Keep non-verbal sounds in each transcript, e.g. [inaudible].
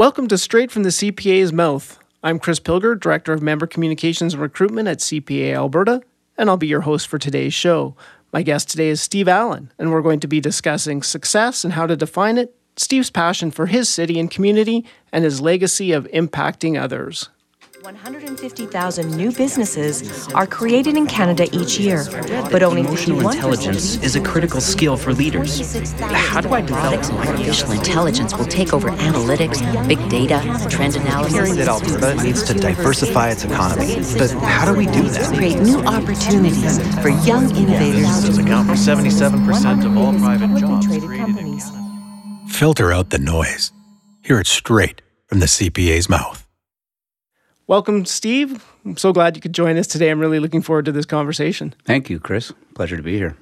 Welcome to Straight from the CPA's Mouth. I'm Chris Pilger, Director of Member Communications and Recruitment at CPA Alberta, and I'll be your host for today's show. My guest today is Steve Allen, and we're going to be discussing success and how to define it, Steve's passion for his city and community, and his legacy of impacting others. 150,000 new businesses are created in Canada each year, but only Emotional intelligence is a critical skill for leaders. How do I develop Artificial intelligence will take over analytics, big data, trend analysis, that Alberta needs to diversify its economy. But how do we do that? create new opportunities for young innovators. account for 77% of all private jobs created in companies. Canada. Filter out the noise. Hear it straight from the CPA's mouth. Welcome, Steve. I'm so glad you could join us today. I'm really looking forward to this conversation. Thank you, Chris. Pleasure to be here.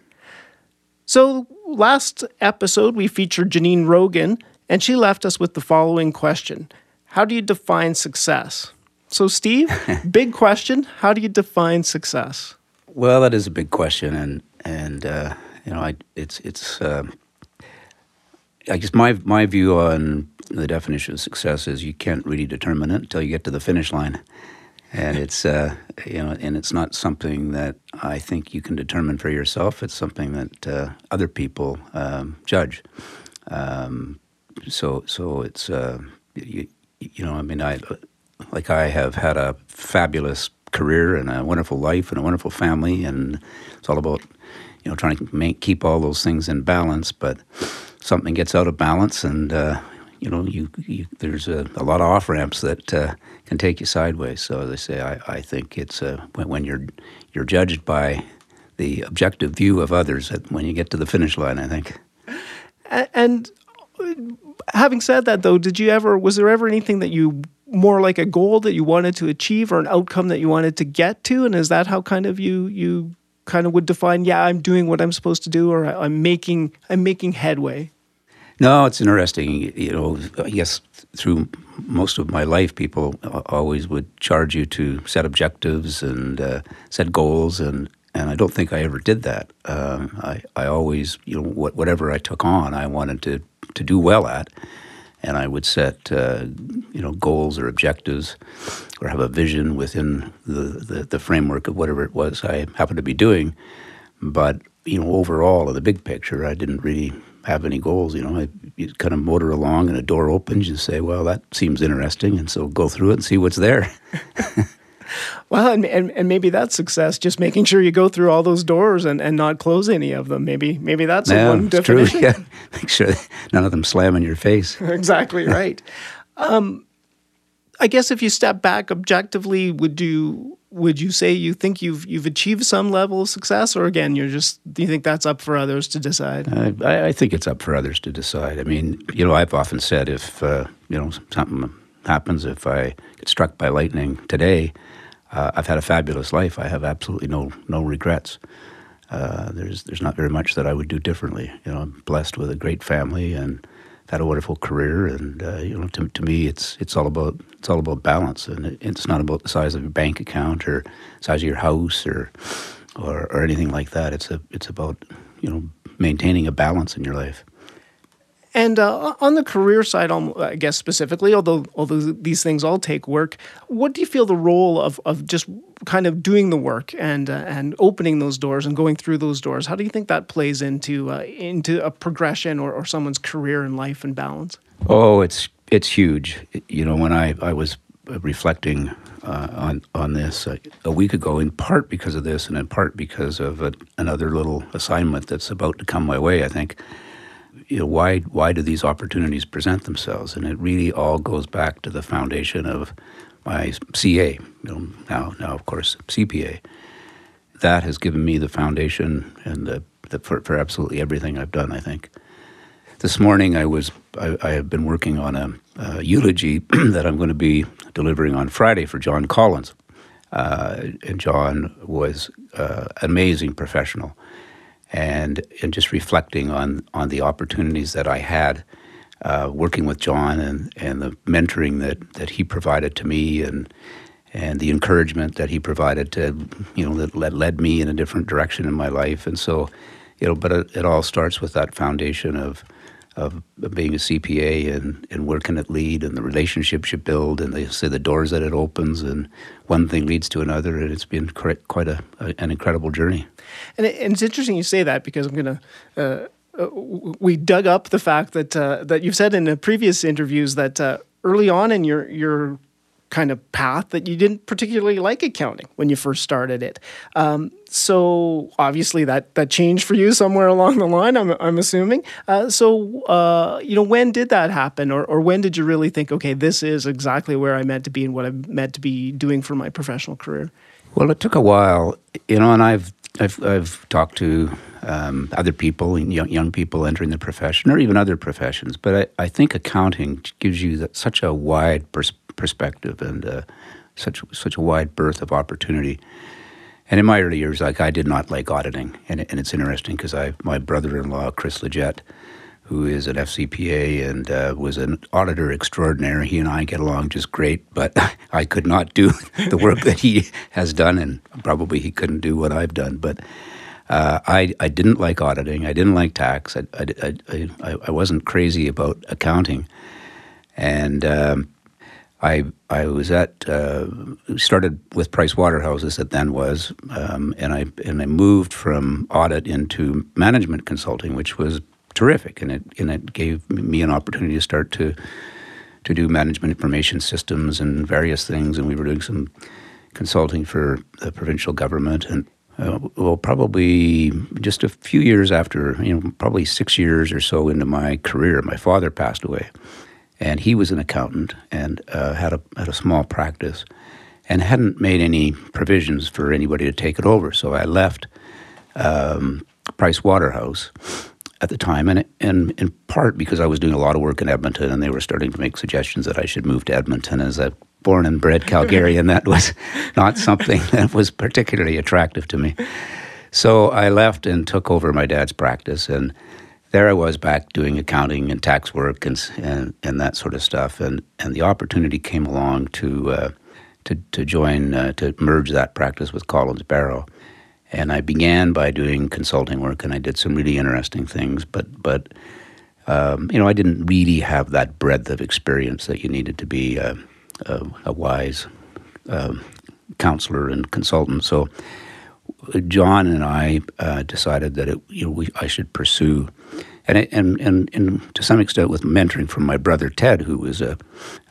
So, last episode, we featured Janine Rogan, and she left us with the following question How do you define success? So, Steve, [laughs] big question. How do you define success? Well, that is a big question, and and uh, you know, I, it's it's. Uh, I guess my my view on the definition of success is you can't really determine it until you get to the finish line, and it's uh, you know, and it's not something that I think you can determine for yourself. It's something that uh, other people um, judge. Um, so so it's uh, you, you know, I mean, I like I have had a fabulous career and a wonderful life and a wonderful family, and it's all about you know trying to make keep all those things in balance. But something gets out of balance, and uh, you know you, you there's a, a lot of off ramps that uh, can take you sideways. So they say I, I think it's uh, when, when you're you're judged by the objective view of others that when you get to the finish line, I think. And having said that, though, did you ever, was there ever anything that you more like a goal that you wanted to achieve or an outcome that you wanted to get to? And is that how kind of you, you, kind of would define yeah i'm doing what i'm supposed to do or i'm making i'm making headway No, it's interesting. You know, I guess through most of my life, people always would charge you to set objectives and uh, set goals, and, and I don't think I ever did that. Um, I, I always, you know, whatever I took on, I wanted to, to do well at, and I would set, uh, you know, goals or objectives, or have a vision within the, the, the framework of whatever it was I happened to be doing. But you know, overall, in the big picture, I didn't really have any goals. You know, I you kind of motor along, and a door opens. You say, "Well, that seems interesting," and so go through it and see what's there. [laughs] well and, and, and maybe that's success just making sure you go through all those doors and, and not close any of them maybe maybe that's a Yeah, one it's true. [laughs] definition Yeah, [laughs] make sure none of them slam in your face. exactly right. Um, I guess if you step back objectively, would you would you say you think you've you've achieved some level of success, or again, you're just do you think that's up for others to decide? I, I- think it's up for others to decide. I mean, you know, I've often said if uh, you know something happens, if I get struck by lightning today, uh, I've had a fabulous life. I have absolutely no no regrets. Uh, there's there's not very much that I would do differently. You know, I'm blessed with a great family and had a wonderful career. And uh, you know, to, to me, it's it's all about it's all about balance, and it, it's not about the size of your bank account or size of your house or or, or anything like that. It's a it's about you know maintaining a balance in your life. And uh, on the career side, um, I guess specifically, although although these things all take work, what do you feel the role of, of just kind of doing the work and uh, and opening those doors and going through those doors? How do you think that plays into uh, into a progression or, or someone's career and life and balance? Oh, it's it's huge. You know, when I, I was reflecting uh, on on this uh, a week ago, in part because of this, and in part because of a, another little assignment that's about to come my way, I think. You know, why why do these opportunities present themselves? And it really all goes back to the foundation of my CA. You know, now now of course CPA. That has given me the foundation and the, the for, for absolutely everything I've done. I think this morning I was I, I have been working on a, a eulogy [clears throat] that I'm going to be delivering on Friday for John Collins, uh, and John was uh, an amazing professional, and and just reflecting on on the opportunities that I had. Uh, working with John and, and the mentoring that, that he provided to me and and the encouragement that he provided to you know that led, led me in a different direction in my life and so you know but it, it all starts with that foundation of of being a CPA and, and where can it lead and the relationships you build and they say the doors that it opens and one thing leads to another and it's been quite a, a an incredible journey. And, it, and, it's interesting you say that because I'm going to. Uh, uh, we dug up the fact that uh, that you've said in previous interviews that uh, early on in your your kind of path that you didn't particularly like accounting when you first started it. Um, so obviously that that changed for you somewhere [laughs] along the line. I'm I'm assuming. Uh, so uh, you know when did that happen, or or when did you really think, okay, this is exactly where I meant to be and what I meant to be doing for my professional career? Well, it took a while, you know, and I've I've I've talked to um, other people, young, young people entering the profession, or even other professions. But I, I think accounting gives you such a wide pers- perspective and uh, such such a wide berth of opportunity. And in my early years, like I did not like auditing, and, and it's interesting because I my brother-in-law Chris Leggett, who is an FCPA and uh, was an auditor extraordinaire. He and I get along just great, but [laughs] I could not do the work that he has done, and probably he couldn't do what I've done. But uh, I, I didn't like auditing. I didn't like tax. I, I, I, I wasn't crazy about accounting. And um, I, I was at, uh, started with Price Waterhouse, as it then was, um, and, I, and I moved from audit into management consulting, which was terrific. And it, and it gave me an opportunity to start to, to do management information systems and various things. And we were doing some consulting for the provincial government. And uh, well, probably just a few years after, you know, probably six years or so into my career, my father passed away, and he was an accountant and uh, had a had a small practice, and hadn't made any provisions for anybody to take it over. So I left um, Price Waterhouse at the time, and and in part because I was doing a lot of work in Edmonton, and they were starting to make suggestions that I should move to Edmonton as a born and bred Calgarian, that was not something [laughs] that was particularly attractive to me. So I left and took over my dad's practice, and there I was back doing accounting and tax work and and, and that sort of stuff. And and the opportunity came along to uh, to to join uh, to merge that practice with Collins Barrow. And I began by doing consulting work, and I did some really interesting things. But but um, you know, I didn't really have that breadth of experience that you needed to be. Uh, a, a wise um, counselor and consultant. So John and I uh, decided that it, you know, we, I should pursue, and, and, and, and to some extent with mentoring from my brother Ted, who was a,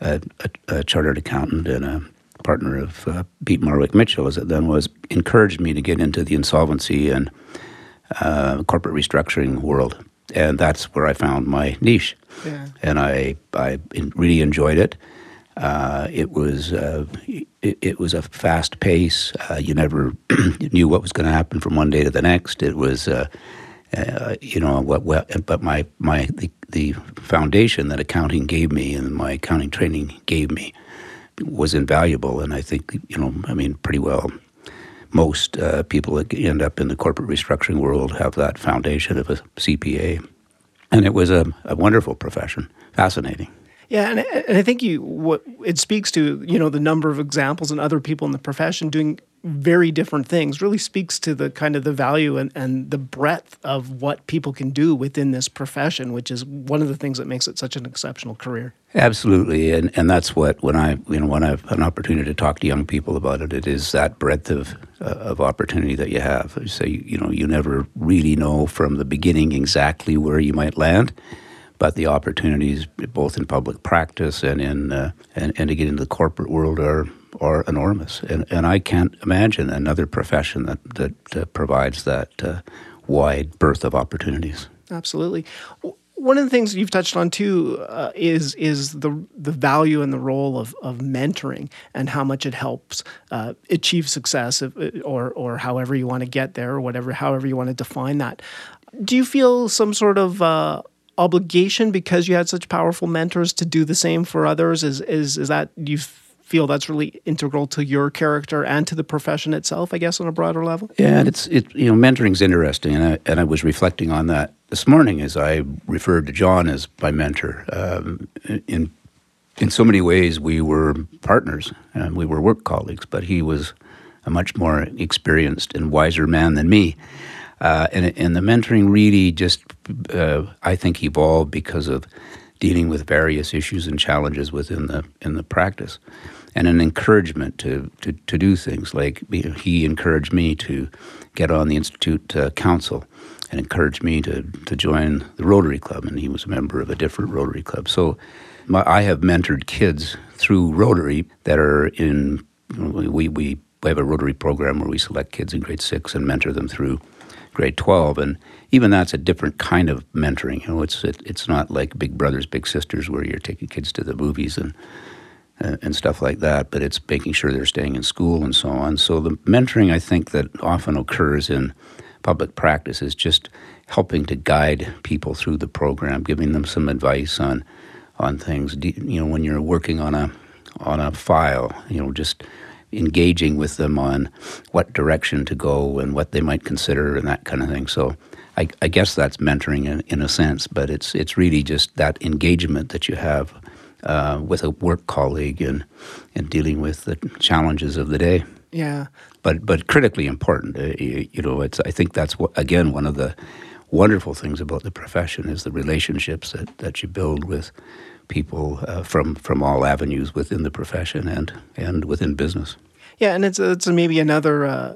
a, a chartered accountant and a partner of uh, Peat Marwick Mitchell, as it then was, encouraged me to get into the insolvency and uh, corporate restructuring world. And that's where I found my niche. Yeah. And I, I really enjoyed it. Uh, it was uh, it, it, was a fast pace. Uh, you never [clears throat] knew what was going to happen from one day to the next. It was, uh, you know, what. Well, but my my the, the foundation that accounting gave me and my accounting training gave me was invaluable. And I think you know, I mean, pretty well. Most uh, people that end up in the corporate restructuring world have that foundation of a CPA, and it was a, a wonderful profession, fascinating. Yeah, and, and I think you what it speaks to you know the number of examples and other people in the profession doing very different things really speaks to the kind of the value and, and the breadth of what people can do within this profession, which is one of the things that makes it such an exceptional career. Absolutely, and and that's what when I you know when I have an opportunity to talk to young people about it, it is that breadth of uh, of opportunity that you have. So you, you know you never really know from the beginning exactly where you might land but the opportunities both in public practice and in uh, and, and to get into the corporate world are are enormous. And and I can't imagine another profession that that, provides that uh, wide berth of opportunities. Absolutely. One of the things you've touched on too uh, is is the the value and the role of, of mentoring and how much it helps uh, achieve success, if, or or however you want to get there, or whatever however you want to define that. Do you feel some sort of uh, obligation because you had such powerful mentors to do the same for others? Is is is that you feel that's really integral to your character and to the profession itself? I guess on a broader level. Yeah, and it's it you know mentoring's interesting, and I and I was reflecting on that this morning as I referred to John as my mentor. Um, in in so many ways, we were partners and we were work colleagues, but he was a much more experienced and wiser man than me. Uh, and, and the mentoring really just, uh, I think, evolved because of dealing with various issues and challenges within the in the practice, and an encouragement to to, to do things like he encouraged me to get on the institute uh, council and encouraged me to to join the Rotary Club, and he was a member of a different Rotary Club. So my, I have mentored kids through Rotary that are in we we have a Rotary program where we select kids in grade six and mentor them through grade 12 and even that's a different kind of mentoring you know it's it, it's not like big brothers big sisters where you're taking kids to the movies and and stuff like that but it's making sure they're staying in school and so on so the mentoring i think that often occurs in public practice is just helping to guide people through the program giving them some advice on on things you know when you're working on a on a file you know just engaging with them on what direction to go and what they might consider and that kind of thing. So I, I guess that's mentoring in, in, a sense, but it's it's really just that engagement that you have uh, with a work colleague and and dealing with the challenges of the day. Yeah. But but critically important. Uh, you, you, know, it's I think that's what, again one of the wonderful things about the profession is the relationships that, that you build with people uh, from from all avenues within the profession and and within business. Yeah, and it's it's maybe another uh,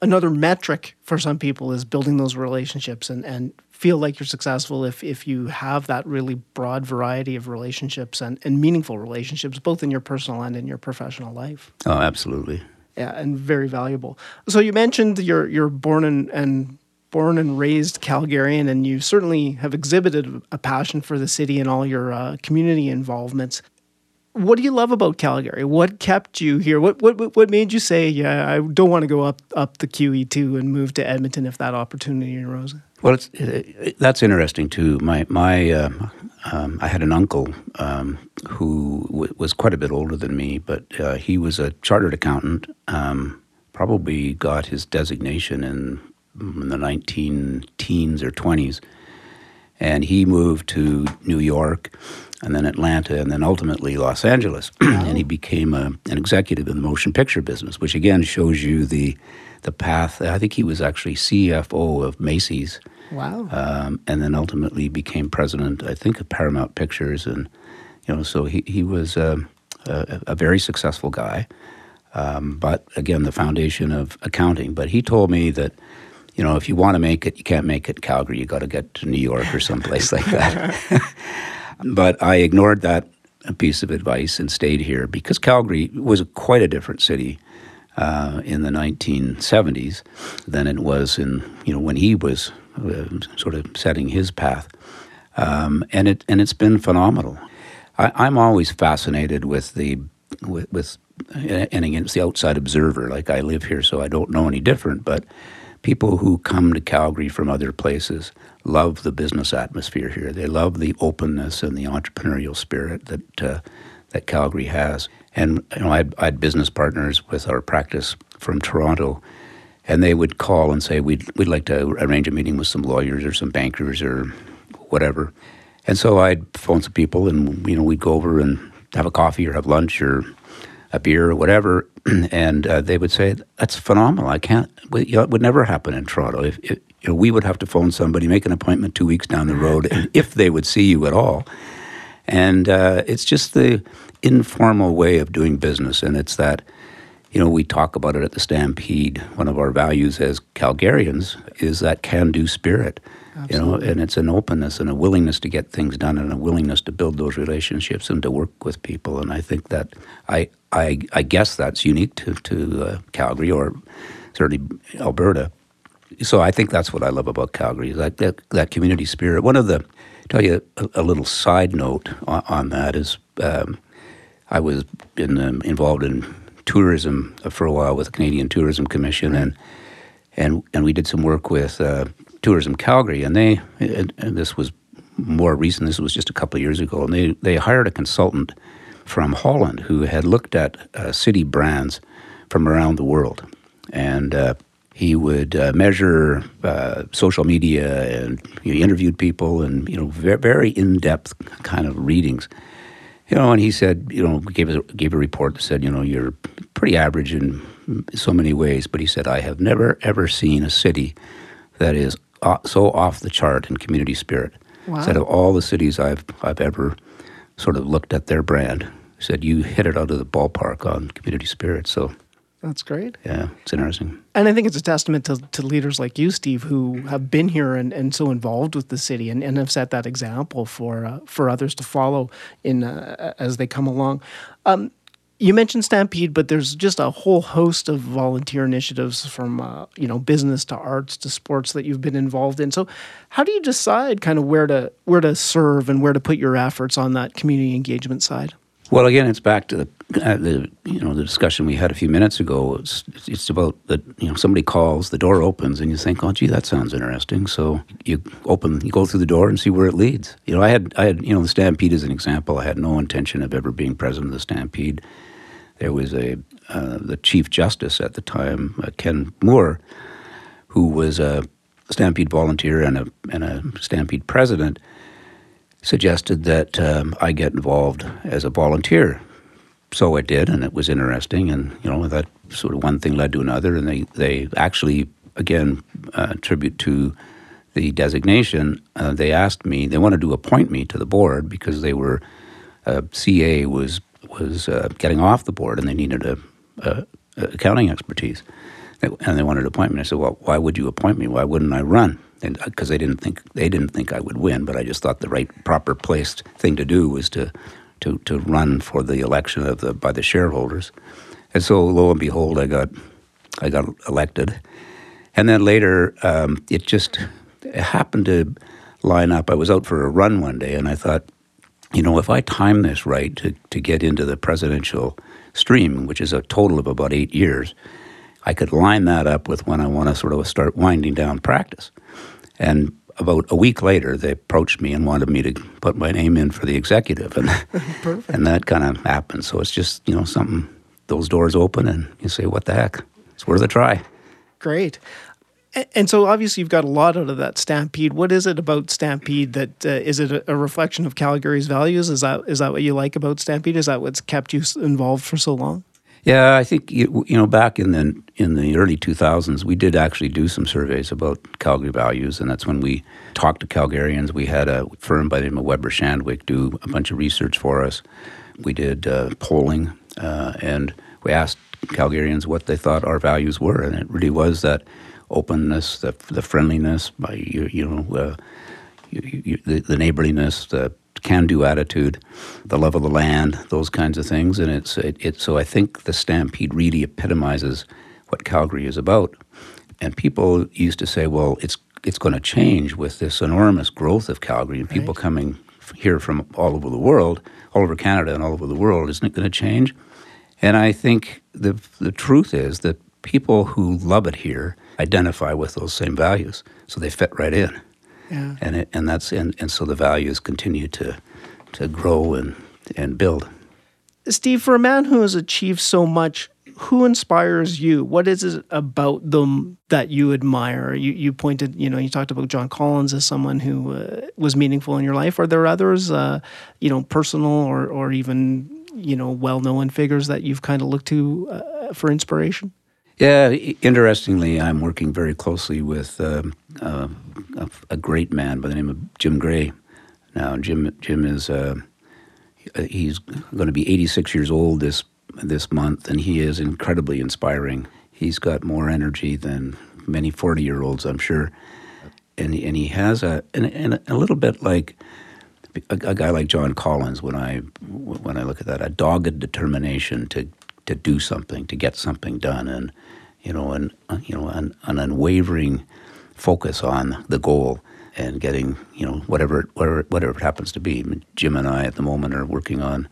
another metric for some people is building those relationships and and feel like you're successful if if you have that really broad variety of relationships and, and meaningful relationships both in your personal and in your professional life. Oh, absolutely. Yeah, and very valuable. So you mentioned you're you're born and, and born and raised Calgarian, and you certainly have exhibited a passion for the city and all your uh, community involvements. What do you love about Calgary? What kept you here? What what what made you say, "Yeah, I don't want to go up up the QE two and move to Edmonton if that opportunity arose"? Well, it, it, that's interesting too. My my uh, um, I had an uncle um, who w- was quite a bit older than me, but uh, he was a chartered accountant. Um, probably got his designation in in the 19 teens or 20s. And he moved to New York and then Atlanta and then ultimately Los Angeles. [clears throat] and he became a, an executive in the motion picture business, which again shows you the, the path. I think he was actually CFO of Macy's. Wow. Um, and then ultimately became president, I think, of Paramount Pictures. And, you know, so he, he was um, a, a very successful guy. Um, but again, the foundation of accounting. But he told me that you know, if you want to make it, you can't make it in Calgary. You got to get to New York or someplace like that. [laughs] but I ignored that piece of advice and stayed here because Calgary was quite a different city uh, in the 1970s than it was in you know when he was uh, sort of setting his path, um, and it and it's been phenomenal. I, am always fascinated with the with, with and against the outside observer. Like I live here, so I don't know any different, but people who come to Calgary from other places love the business atmosphere here. They love the openness and the entrepreneurial spirit that uh, that Calgary has. And you know, I had, I had business partners with our practice from Toronto, and they would call and say, "We'd we'd like to arrange a meeting with some lawyers or some bankers or whatever." And so I'd phone some people, and you know, we'd go over and have a coffee or have lunch or a beer or whatever, [clears throat] and uh, they would say, "That's phenomenal. I can't. You know, it would never happen in Toronto. If, if you know, we would have to phone somebody, make an appointment two weeks down the road, and if they would see you at all." And uh, it's just the informal way of doing business, and it's that. You know, we talk about it at the Stampede. One of our values as Calgarians is that can-do spirit. Absolutely. You know, and it's an openness and a willingness to get things done and a willingness to build those relationships and to work with people. And I think that I I, I guess that's unique to to uh, Calgary or certainly Alberta. So I think that's what I love about Calgary that that, that community spirit. One of the tell you a, a little side note on, on that is um, I was in, um, involved in tourism for a while with the Canadian Tourism Commission and and and we did some work with uh, Tourism Calgary, and they and, and this was more recent. This was just a couple of years ago, and they they hired a consultant from Holland who had looked at uh, city brands from around the world, and uh, he would uh, measure uh, social media and he interviewed people and you know very, very in depth kind of readings. You know, and he said, you know, gave a, gave a report that said, you know, you're pretty average in so many ways, but he said, I have never ever seen a city that is so off the chart in community spirit. Wow. Said of all the cities I've I've ever sort of looked at their brand, said you hit it out of the ballpark on community spirit. So That's great. yeah, it's interesting. And I think it's a testament to, to leaders like you, Steve, who have been here and, and so involved with the city and, and have set that example for uh, for others to follow in uh, as they come along. Um, you mentioned Stampede, but there's just a whole host of volunteer initiatives from uh, you know business to arts to sports that you've been involved in. So, how do you decide kind of where to where to serve and where to put your efforts on that community engagement side? Well, again, it's back to the, uh, the you know the discussion we had a few minutes ago. It's it's about that you know somebody calls, the door opens, and you think, oh, gee, that sounds interesting. So you open, you go through the door and see where it leads. You know, I had I had you know the Stampede as an example. I had no intention of ever being president of the Stampede. There was a uh, the chief justice at the time, uh, Ken Moore, who was a Stampede volunteer and a and a Stampede president suggested that um, I get involved as a volunteer. So I did, and it was interesting. And you know, that sort of one thing led to another, and they they actually again uh, tribute to the designation. Uh, they asked me they wanted to appoint me to the board because they were uh, CA was was uh, getting off the board, and they needed a, a, a accounting expertise. And they wanted to appoint me. I said, "Well, why would you appoint me? Why wouldn't I run?" And because they didn't think they didn't think I would win, but I just thought the right, proper placed thing to do was to to to run for the election of the by the shareholders. And so, lo and behold, I got I got elected. And then later, um, it just it happened to line up. I was out for a run one day, and I thought, you know, if I time this right to, to get into the presidential stream, which is a total of about eight years, I could line that up with when I want to sort of start winding down practice. And about a week later, they approached me and wanted me to put my name in for the executive, and [laughs] and that kind of happened. So it's just you know something. Those doors open, and you say, "What the heck? It's worth a try." Great. And so obviously you've got a lot out of that Stampede. What is it about Stampede that uh, is it a, a reflection of Calgary's values? Is that is that what you like about Stampede? Is that what's kept you involved for so long? Yeah, I think you, know back in the in the early 2000s, we did actually do some surveys about Calgary values, and that's when we talked to Calgarians. We had a firm by the name of Weber Shandwick do a bunch of research for us. We did uh, polling, uh, and we asked Calgarians what they thought our values were, and it really was that openness, the the friendliness, by you, you know. Uh, you, you, the, the neighborliness, the can-do attitude, the love of the land, those kinds of things, and it's it, it. So I think the Stampede really epitomizes what Calgary is about. And people used to say, "Well, it's it's going to change with this enormous growth of Calgary and people coming here from all over the world, all over Canada and all over the world. Isn't it going to change?" And I think the the truth is that people who love it here identify with those same values, so they fit right in Yeah. and it, and that's and, and so the values continue to to grow and and build. Steve, for a man who has achieved so much, who inspires you? What is it about them that you admire? You you pointed, you know, you talked about John Collins as someone who uh, was meaningful in your life. Are there others, uh, you know, personal or or even you know well-known figures that you've kind of looked to uh, for inspiration? Yeah, interestingly, I'm working very closely with um, uh, a, a great man by the name of Jim Gray. Now, Jim Jim is uh, he's going to be 86 years old this this month, and he is incredibly inspiring. He's got more energy than many 40 year olds, I'm sure, and and he has a and, and a little bit like a, a guy like John Collins. When I when I look at that, a dogged determination to to do something, to get something done, and you know, and uh, you know, an, an unwavering focus on the goal and getting you know whatever whatever whatever it happens to be. Jim and I at the moment are working on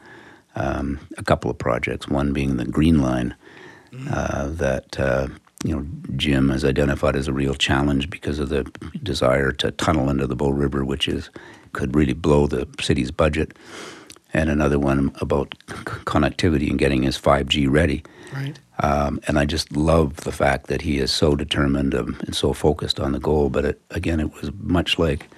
um, a couple of projects. One being the Green Line uh, that uh, you know Jim has identified as a real challenge because of the desire to tunnel into the Bow River, which is could really blow the city's budget. And another one about c- connectivity and getting his 5G ready. Right. Um, and I just love the fact that he is so determined um, and so focused on the goal. But it, again, it was much like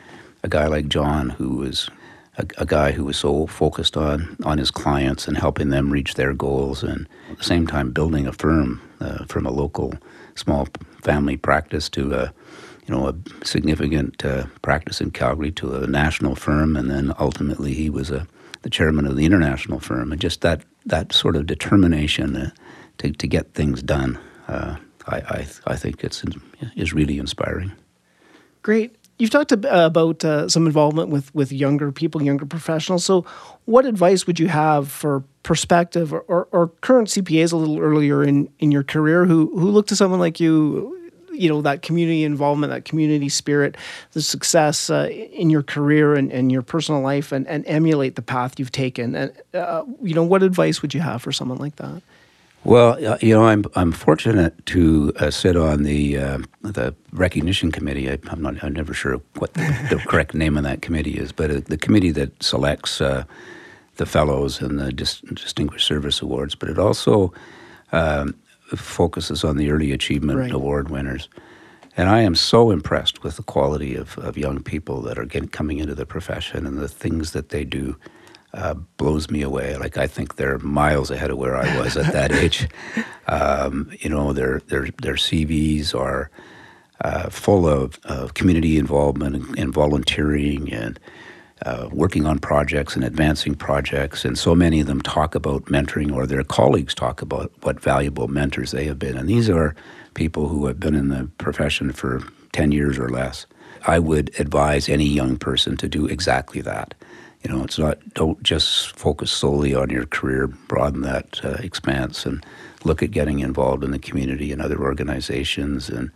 a guy like John, who was a, a guy who was so focused on on his clients and helping them reach their goals, and at the same time building a firm uh, from a local small family practice to a you know, a significant uh, practice in Calgary to a national firm, and then ultimately he was a the chairman of the international firm, and just that that sort of determination uh, to to get things done. Uh, I, I I think it's is really inspiring. Great. You've talked about uh, some involvement with, with younger people, younger professionals. So, what advice would you have for prospective or, or, or, current CPAs a little earlier in, in your career who, who look to someone like you, you know, that community involvement, that community spirit, the success uh, in your career and, and your personal life, and, and emulate the path you've taken? And, uh, you know, what advice would you have for someone like that? Well, uh, you know, I'm I'm fortunate to uh, sit on the uh, the recognition committee. I, am not I'm never sure what the, the, correct name of that committee is, but uh, the committee that selects uh, the fellows and the Dis- distinguished service awards. But it also um, focuses on the early achievement right. award winners. And I am so impressed with the quality of, of young people that are getting, coming into the profession and the things that they do uh, blows me away. Like I think they're miles ahead of where I was at that age. [laughs] Um, you know, their their their CVs are uh, full of, of community involvement and, and volunteering and uh, working on projects and advancing projects. And so many of them talk about mentoring, or their colleagues talk about what valuable mentors they have been. And these are people who have been in the profession for 10 years or less. I would advise any young person to do exactly that. You know, it's not, don't just focus solely on your career, broaden that uh, expanse and look at getting involved in the community and other organizations and,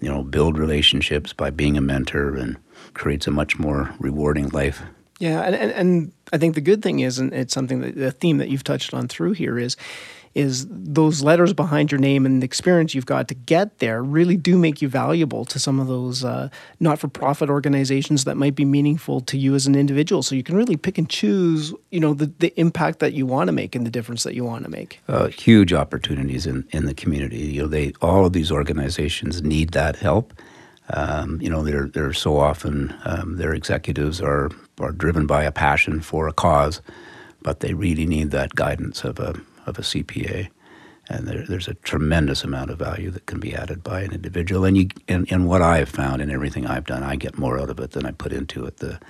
you know, build relationships by being a mentor and creates a much more rewarding life. Yeah, and, and, and I think the good thing is, and it's something that the theme that you've touched on through here is, is those letters behind your name and the experience you've got to get there really do make you valuable to some of those uh, not-for-profit organizations that might be meaningful to you as an individual. So you can really pick and choose, you know, the, the impact that you want to make and the difference that you want to make. Uh, huge opportunities in, in the community. You know, they all of these organizations need that help. Um, you know, they're they're so often um, their executives are are driven by a passion for a cause, but they really need that guidance of a of a CPA. And there, there's a tremendous amount of value that can be added by an individual. And you, and, and what I have found in everything I've done, I get more out of it than I put into it. The,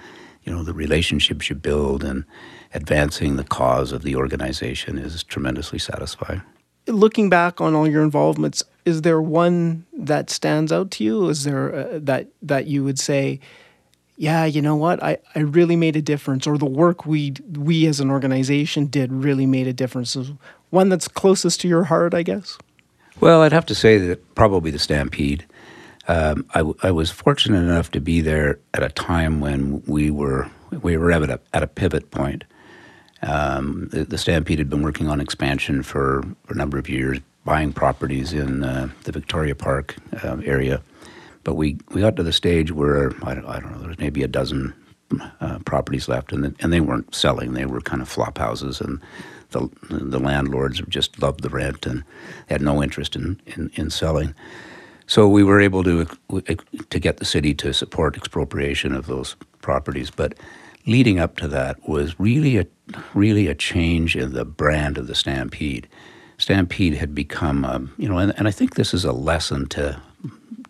you know, the relationships you build and advancing the cause of the organization is tremendously satisfying. Looking back on all your involvements, is there one that stands out to you? Is there uh, that that you would say, yeah, you know what? I, I really made a difference, or the work we we as an organization did really made a difference. Is one that's closest to your heart, I guess. Well, I'd have to say that probably the Stampede. Um, I, I was fortunate enough to be there at a time when we were we were at a, at a pivot point. Um, the, the, Stampede had been working on expansion for, for, a number of years, buying properties in uh, the Victoria Park uh, area but we, we got to the stage where, I don't, I don't know, there was maybe a dozen uh, properties left, and, the, and they weren't selling. They were kind of flop houses, and the, the landlords just loved the rent and had no interest in, in, in selling. So we were able to to get the city to support expropriation of those properties, but leading up to that was really a really a change in the brand of the Stampede. Stampede had become, um, you know, and, and I think this is a lesson to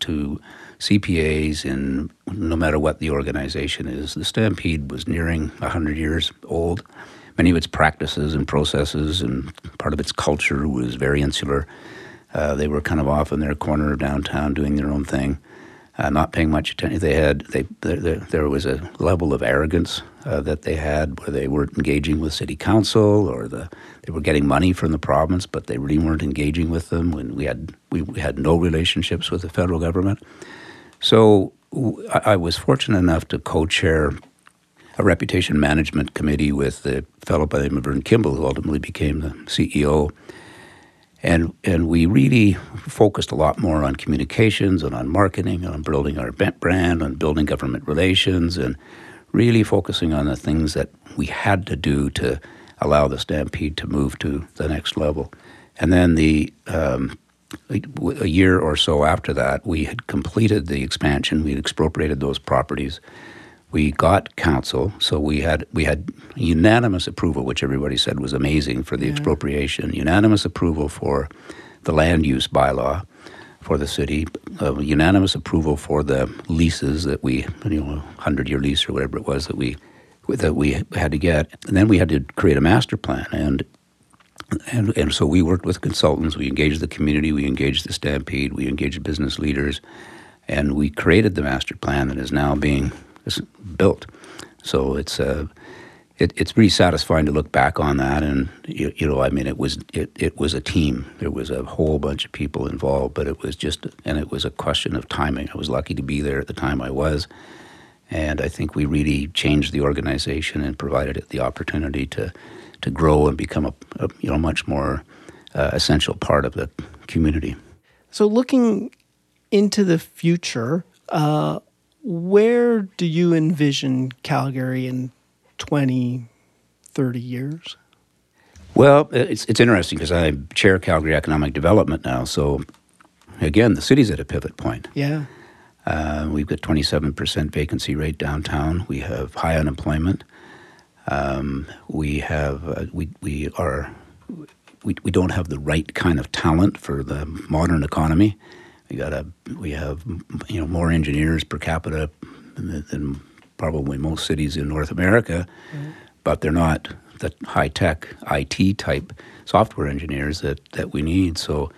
to CPAs in no matter what the organization is. The Stampede was nearing 100 years old. Many of its practices and processes and part of its culture was very insular. Uh, they were kind of off in their corner of downtown doing their own thing, uh, not paying much attention. They had they there, there was a level of arrogance uh, that they had where they weren't engaging with city council or the they were getting money from the province, but they really weren't engaging with them. When we had we, we had no relationships with the federal government, so I was fortunate enough to co-chair a reputation management committee with the fellow by the name of Vern Kimball, who ultimately became the CEO. And, and we really focused a lot more on communications and on marketing and on building our brand, on building government relations, and really focusing on the things that we had to do to allow the Stampede to move to the next level. And then the um, a year or so after that, we had completed the expansion. We had expropriated those properties. We got council, so we had we had unanimous approval, which everybody said was amazing for the yeah. expropriation. Unanimous approval for the land use bylaw. for the city, uh, unanimous approval for the leases that we, you know, hundred year lease or whatever it was that we that we had to get, and then we had to create a master plan and. And, and so we worked with consultants. We engaged the community. We engaged the Stampede. We engaged business leaders, and we created the master plan that is now being built. So it's uh, it, it's pretty satisfying to look back on that, and you, you, know, I mean, it was it, it was a team. There was a whole bunch of people involved, but it was just, and it was a question of timing. I was lucky to be there at the time I was, and I think we really changed the organization and provided it the opportunity to to grow and become a, a you know much more uh, essential part of the community. So, looking into the future. Uh, where do you envision Calgary in 20, 30 years? Well, it's, it's interesting because I chair Calgary Economic Development now. So, again, the city's at a pivot point. Yeah. Uh, we've got 27% vacancy rate downtown. We have high unemployment. Um, we have uh, we we are we, we don't have the right kind of talent for the modern economy. We got a we have you know more engineers per capita than, than probably most cities in North America, mm-hmm. but they're not the high tech IT type software engineers that, that we need. So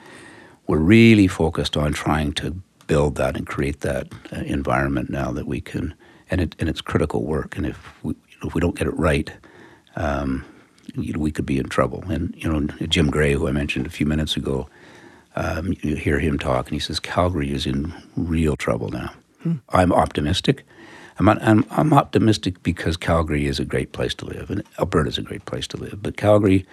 we're really focused on trying to build that and create that uh, environment now that we can, and, it, and it's critical work. And if we, you know, if we don't get it right, um, you know, we could be in trouble. And you know, Jim Gray, who I mentioned a few minutes ago, um, you hear him talk, and he says Calgary is in real trouble now. Hmm. I'm optimistic. I'm, I'm, I'm optimistic because Calgary is a great place to live, and Alberta is a great place to live. But Calgary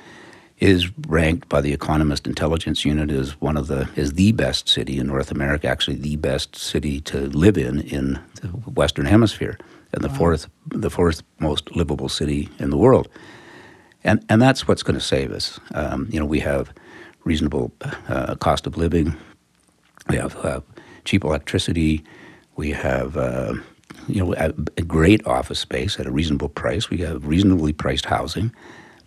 is ranked by the Economist Intelligence Unit as one of the is the best city in North America, actually the best city to live in in the Western Hemisphere, and the wow. fourth the fourth most livable city in the world. And and that's what's going to save us. Um, you know, we have reasonable uh, cost of living, we have uh, cheap electricity, we have uh, you know, a, great office space at a reasonable price. We have reasonably priced housing,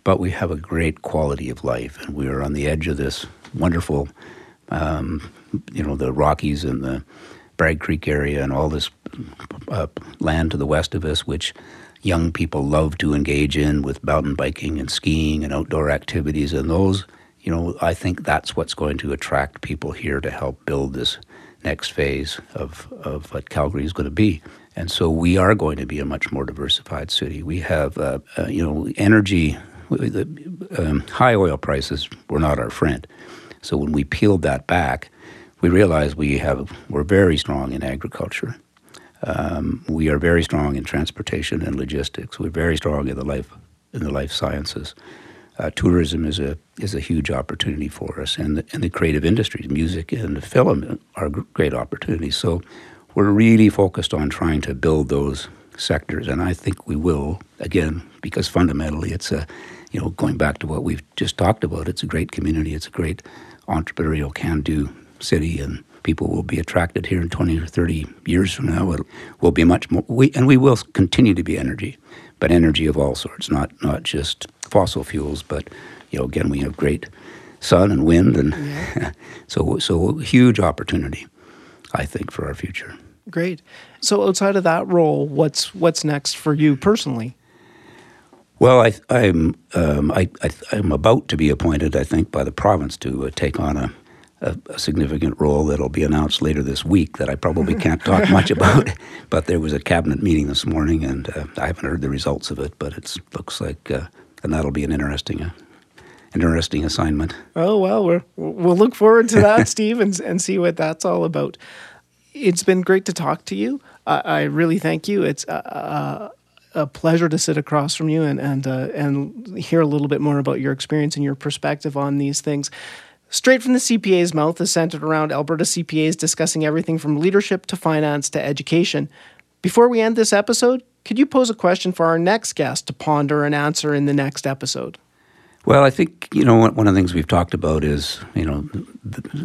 but we have a great quality of life, and we are on the edge of this wonderful, um, you know, the Rockies and the Bragg Creek area and all this uh, land to the west of us, which young people love to engage in with mountain biking and skiing and outdoor activities. And those, you know, I think that's what's going to attract people here to help build this next phase of, of what Calgary is going to be. And so we are going to be a much more diversified city. We have, uh, uh, you know, energy, the, um, high oil prices were not our friend. So when we peeled that back, we realized we have, we're very strong in agriculture. Um, we are very strong in transportation and logistics. We're very strong in the life, in the life sciences. Uh, tourism is a is a huge opportunity for us, and the, and the creative industries, music and film, are great opportunities. So we're really focused on trying to build those sectors, and I think we will again because fundamentally it's a, you know, going back to what we've just talked about. It's a great community. It's a great entrepreneurial can-do city, and people will be attracted here in 20 or 30 years from now. It will be much more, we, and we will continue to be energy, but energy of all sorts, not not just fossil fuels, but you know, again, we have great sun and wind, and yeah. [laughs] so so huge opportunity, I think, for our future. Great. So outside of that role, what's what's next for you personally? Well, I, am um, I, am about to be appointed, I think, by the province to uh, take on a, a, a, significant role that'll be announced later this week that I probably can't talk [laughs] much about. But there was a cabinet meeting this morning, and uh, I haven't heard the results of it, but it looks like, uh, and that'll be an interesting uh, interesting assignment. Oh well, we will look forward to that, [laughs] Steve, and, and see what that's all about it's been great to talk to you. Uh, I really thank you. It's uh, a pleasure to sit across from you and and uh, and hear a little bit more about your experience and your perspective on these things. Straight from the CPA's mouth is centered around Alberta CPAs discussing everything from leadership to finance to education. Before we end this episode, could you pose a question for our next guest to ponder and answer in the next episode? Well, I think you know one of the things we've talked about is you know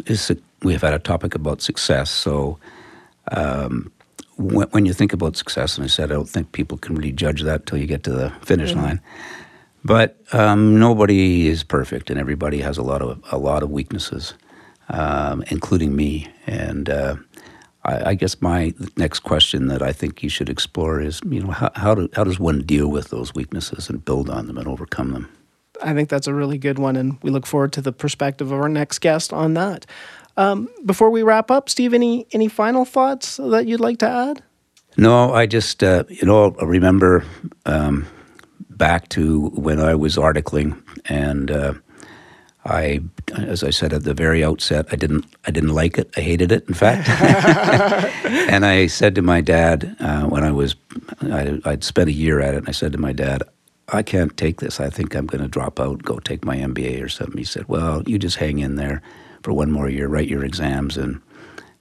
is we've had a topic about success. So um, when, when, you think about success, and I said I don't think people can really judge that till you get to the finish mm-hmm. line. But um, nobody is perfect, and everybody has a lot of a lot of weaknesses. um, including me. And uh, I, I, guess my next question that I think you should explore is, you know, how, how, do, how does one deal with those weaknesses and build on them and overcome them? I think that's a really good one, and we look forward to the perspective of our next guest on that. Um, before we wrap up, Steve, any any final thoughts that you'd like to add? No, I just uh, you know remember um, back to when I was articling, and uh, I, as I said at the very outset, I didn't I didn't like it. I hated it, in fact. [laughs] and I said to my dad uh, when I was I, I'd spent a year at it, and I said to my dad, I can't take this. I think I'm going to drop out, go take my MBA or something. He said, Well, you just hang in there for one more year, write your exams, and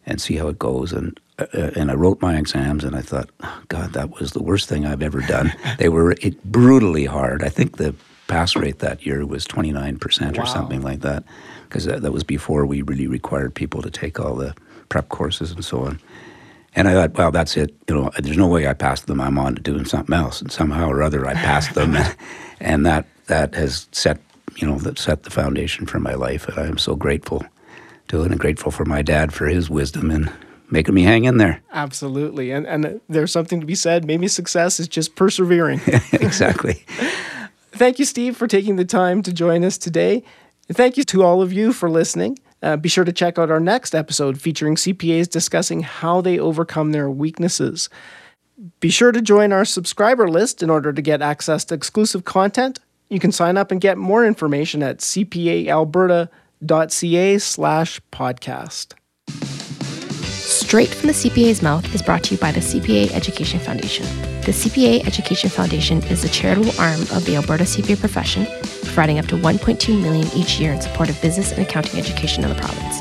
and see how it goes. And uh, uh and I wrote my exams, and I thought, oh, God, that was the worst thing I've ever done. they were it, brutally hard. I think the pass rate that year was 29% wow. or something like that, because that, that was before we really required people to take all the prep courses and so on. And I thought, well, that's it. You know, there's no way I passed them. I'm on to doing something else. And somehow or other, I passed them, and, [laughs] and that that has set you know that set the foundation for my life. And I am so grateful to it, and grateful for my dad for his wisdom and making me hang in there. Absolutely, and and there's something to be said. Maybe success is just persevering. [laughs] exactly. [laughs] Thank you, Steve, for taking the time to join us today. And thank you to all of you for listening. Uh, be sure to check out our next episode featuring CPAs discussing how they overcome their weaknesses. Be sure to join our subscriber list in order to get access to exclusive content. You can sign up and get more information at cpaalberta.ca slash podcast. Straight from the CPA's Mouth is brought to you by the CPA Education Foundation. The CPA Education Foundation is the charitable arm of the Alberta CPA profession providing up to 1.2 million each year in support of business and accounting education in the province.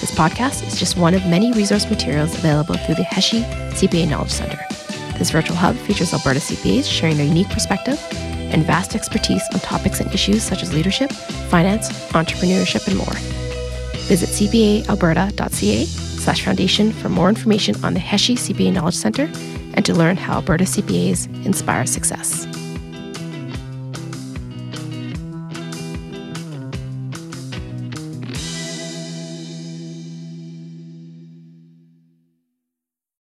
This podcast is just one of many resource materials available through the HESI CPA Knowledge Center. This virtual hub features Alberta CPAs sharing their unique perspective and vast expertise on topics and issues such as leadership, finance, entrepreneurship, and more. Visit cpaalberta.ca slash foundation for more information on the HESI CPA Knowledge Center and to learn how Alberta CPAs inspire success.